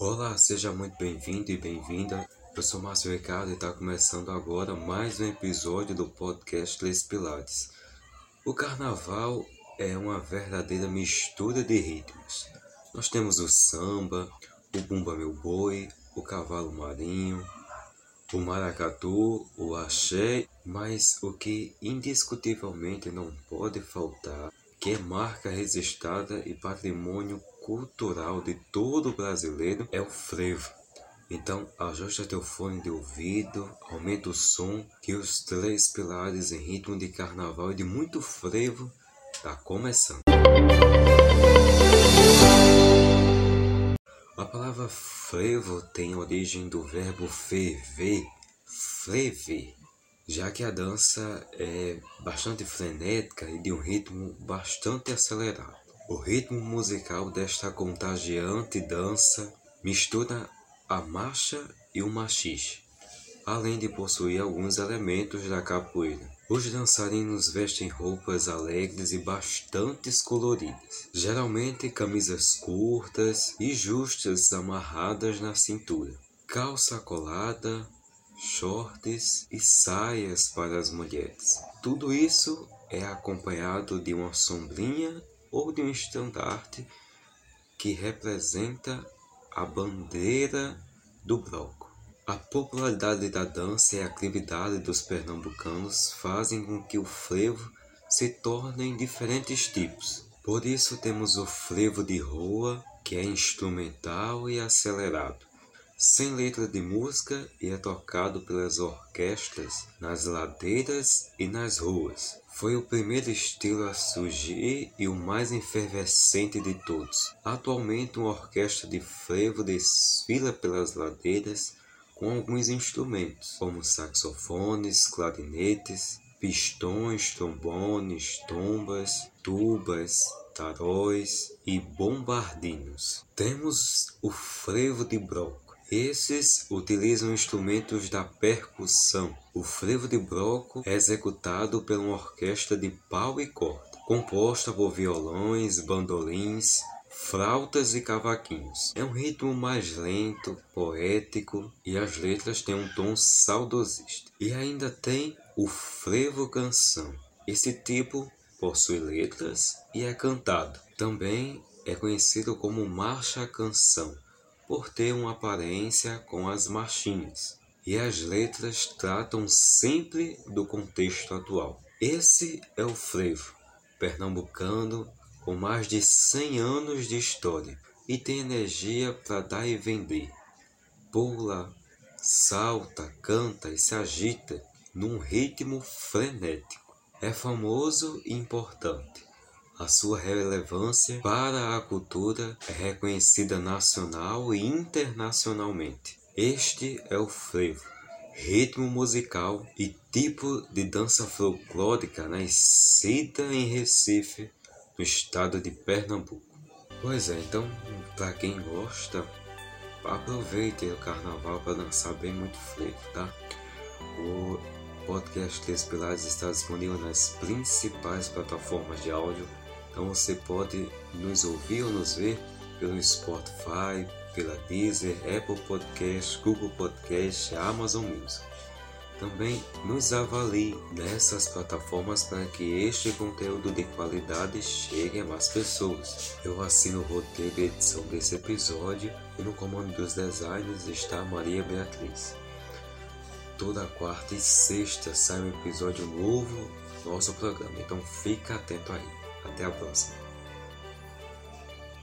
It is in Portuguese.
Olá, seja muito bem-vindo e bem-vinda. Eu sou Márcio Ricardo e está começando agora mais um episódio do podcast Les Pilates. O carnaval é uma verdadeira mistura de ritmos. Nós temos o samba, o bumba meu boi, o cavalo marinho, o maracatu, o axé, mas o que indiscutivelmente não pode faltar, que é marca registrada e patrimônio cultural de todo brasileiro, é o frevo. Então, ajusta teu fone de ouvido, aumenta o som, que os três pilares em ritmo de carnaval e de muito frevo tá começando. A palavra frevo tem origem do verbo ferver, freve, já que a dança é bastante frenética e de um ritmo bastante acelerado. O ritmo musical desta contagiante dança mistura a marcha e o machixe, além de possuir alguns elementos da capoeira. Os dançarinos vestem roupas alegres e bastante coloridas, geralmente camisas curtas e justas amarradas na cintura, calça colada, shorts e saias para as mulheres. Tudo isso é acompanhado de uma sombrinha ou de um estandarte que representa a bandeira do bloco. A popularidade da dança e a atividade dos pernambucanos fazem com que o frevo se torne em diferentes tipos. Por isso temos o frevo de rua, que é instrumental e acelerado, sem letra de música e é tocado pelas orquestras nas ladeiras e nas ruas. Foi o primeiro estilo a surgir e o mais efervescente de todos. Atualmente, uma orquestra de frevo desfila pelas ladeiras com alguns instrumentos, como saxofones, clarinetes, pistões, trombones, tombas, tubas, taróis e bombardinos. Temos o frevo de broco. Esses utilizam instrumentos da percussão. O frevo de broco é executado por uma orquestra de pau e corda, composta por violões, bandolins, flautas e cavaquinhos. É um ritmo mais lento, poético e as letras têm um tom saudosista. E ainda tem o frevo canção. Esse tipo possui letras e é cantado. Também é conhecido como marcha canção, por ter uma aparência com as marchinhas. E as letras tratam sempre do contexto atual. Esse é o frevo, pernambucano com mais de 100 anos de história e tem energia para dar e vender. Pula, salta, canta e se agita num ritmo frenético. É famoso e importante. A sua relevância para a cultura é reconhecida nacional e internacionalmente. Este é o frevo, ritmo musical e tipo de dança folclórica nascida em Recife no estado de Pernambuco. Pois é, então, para quem gosta, aproveite o carnaval para dançar bem muito frevo, tá? O podcast Três Pilares está disponível nas principais plataformas de áudio, então você pode nos ouvir ou nos ver pelo Spotify, pela Deezer, Apple Podcast, Google Podcast, Amazon Music. Também nos avalie nessas plataformas para que este conteúdo de qualidade chegue a mais pessoas. Eu assino o roteiro e edição desse episódio e no comando dos designs está Maria Beatriz. Toda quarta e sexta sai um episódio novo do nosso programa, então fica atento aí. Até a próxima.